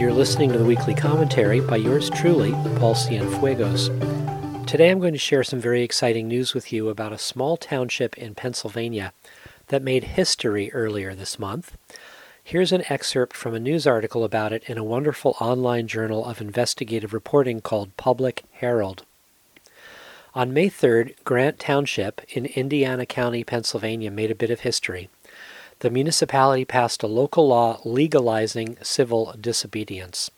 You're listening to the weekly commentary by yours truly, Paul Cienfuegos. Today I'm going to share some very exciting news with you about a small township in Pennsylvania that made history earlier this month. Here's an excerpt from a news article about it in a wonderful online journal of investigative reporting called Public Herald. On May 3rd, Grant Township in Indiana County, Pennsylvania made a bit of history the municipality passed a local law legalizing civil disobedience.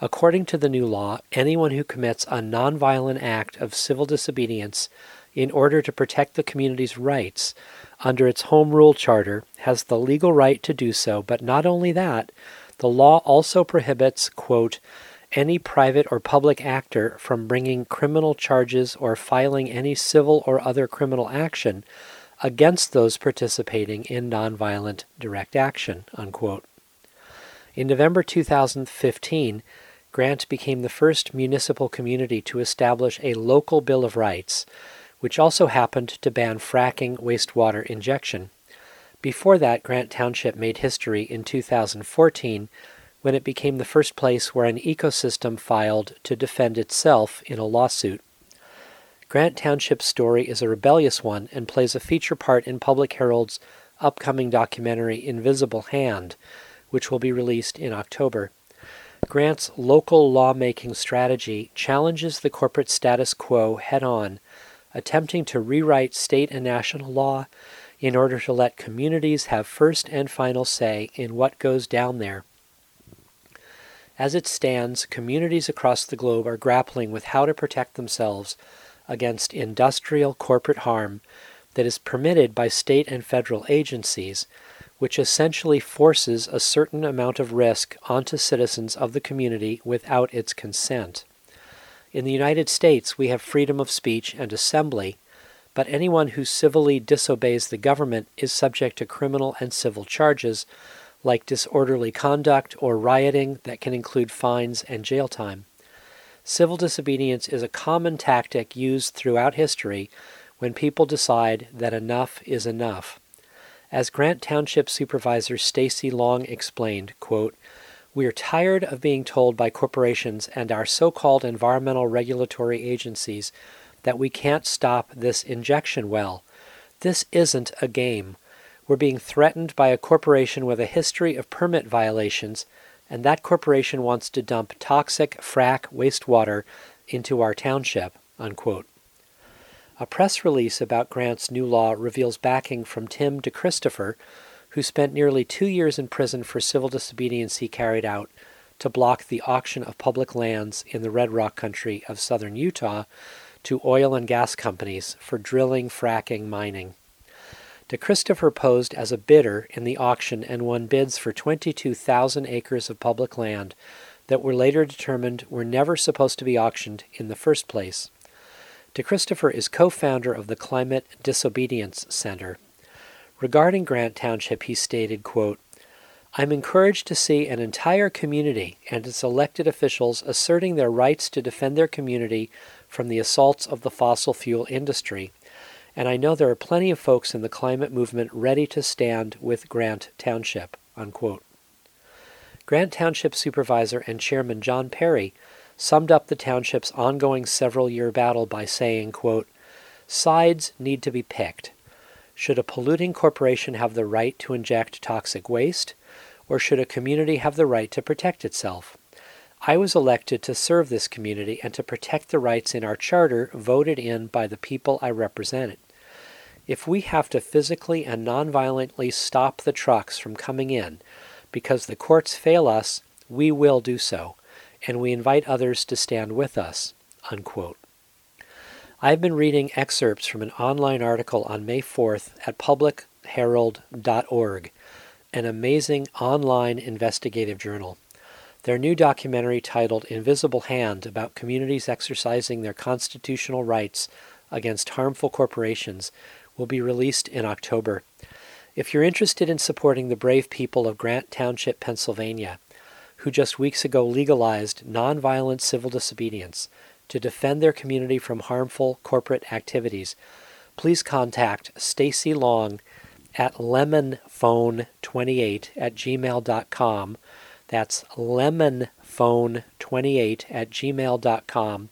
According to the new law, anyone who commits a nonviolent act of civil disobedience in order to protect the community's rights under its home rule charter has the legal right to do so, but not only that, the law also prohibits, quote, any private or public actor from bringing criminal charges or filing any civil or other criminal action against those participating in nonviolent direct action. Unquote. In November 2015, Grant became the first municipal community to establish a local Bill of Rights, which also happened to ban fracking wastewater injection. Before that, Grant Township made history in 2014 when it became the first place where an ecosystem filed to defend itself in a lawsuit. Grant Township's story is a rebellious one and plays a feature part in Public Herald's upcoming documentary Invisible Hand, which will be released in October. Grant's local lawmaking strategy challenges the corporate status quo head on, attempting to rewrite state and national law in order to let communities have first and final say in what goes down there. As it stands, communities across the globe are grappling with how to protect themselves against industrial corporate harm that is permitted by state and federal agencies, which essentially forces a certain amount of risk onto citizens of the community without its consent. In the United States, we have freedom of speech and assembly, but anyone who civilly disobeys the government is subject to criminal and civil charges like disorderly conduct or rioting that can include fines and jail time. Civil disobedience is a common tactic used throughout history when people decide that enough is enough. As Grant Township Supervisor Stacy Long explained, quote, we are tired of being told by corporations and our so called environmental regulatory agencies that we can't stop this injection well. This isn't a game. We're being threatened by a corporation with a history of permit violations and that corporation wants to dump toxic frack wastewater into our township. Unquote. A press release about Grant's new law reveals backing from Tim DeChristopher, who spent nearly two years in prison for civil disobedience he carried out to block the auction of public lands in the Red Rock country of southern Utah to oil and gas companies for drilling, fracking, mining. DeChristopher posed as a bidder in the auction and won bids for 22,000 acres of public land that were later determined were never supposed to be auctioned in the first place. DeChristopher is co founder of the Climate Disobedience Center. Regarding Grant Township, he stated, quote, I'm encouraged to see an entire community and its elected officials asserting their rights to defend their community from the assaults of the fossil fuel industry and I know there are plenty of folks in the climate movement ready to stand with Grant Township. Unquote. Grant Township Supervisor and Chairman John Perry summed up the township's ongoing several year battle by saying, quote, Sides need to be picked. Should a polluting corporation have the right to inject toxic waste, or should a community have the right to protect itself? I was elected to serve this community and to protect the rights in our charter voted in by the people I represented. If we have to physically and nonviolently stop the trucks from coming in because the courts fail us, we will do so, and we invite others to stand with us. Unquote. I've been reading excerpts from an online article on May 4th at publicherald.org, an amazing online investigative journal. Their new documentary titled Invisible Hand about communities exercising their constitutional rights against harmful corporations will be released in October. If you're interested in supporting the brave people of Grant Township, Pennsylvania, who just weeks ago legalized nonviolent civil disobedience to defend their community from harmful corporate activities, please contact Stacy Long at lemonphone28 at gmail.com. That's lemonphone28 at gmail.com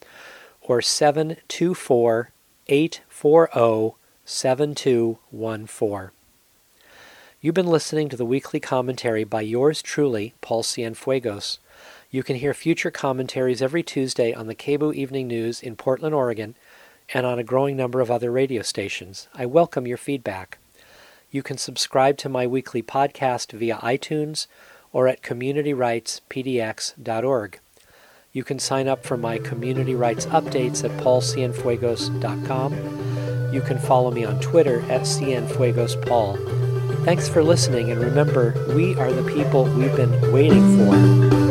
or 724 840 7214. You've been listening to the weekly commentary by yours truly, Paul Cienfuegos. You can hear future commentaries every Tuesday on the KBOO Evening News in Portland, Oregon, and on a growing number of other radio stations. I welcome your feedback. You can subscribe to my weekly podcast via iTunes or at communityrightspdx.org. You can sign up for my community rights updates at paulcienfuegos.com. You can follow me on Twitter at cienfuegospaul. Thanks for listening, and remember, we are the people we've been waiting for.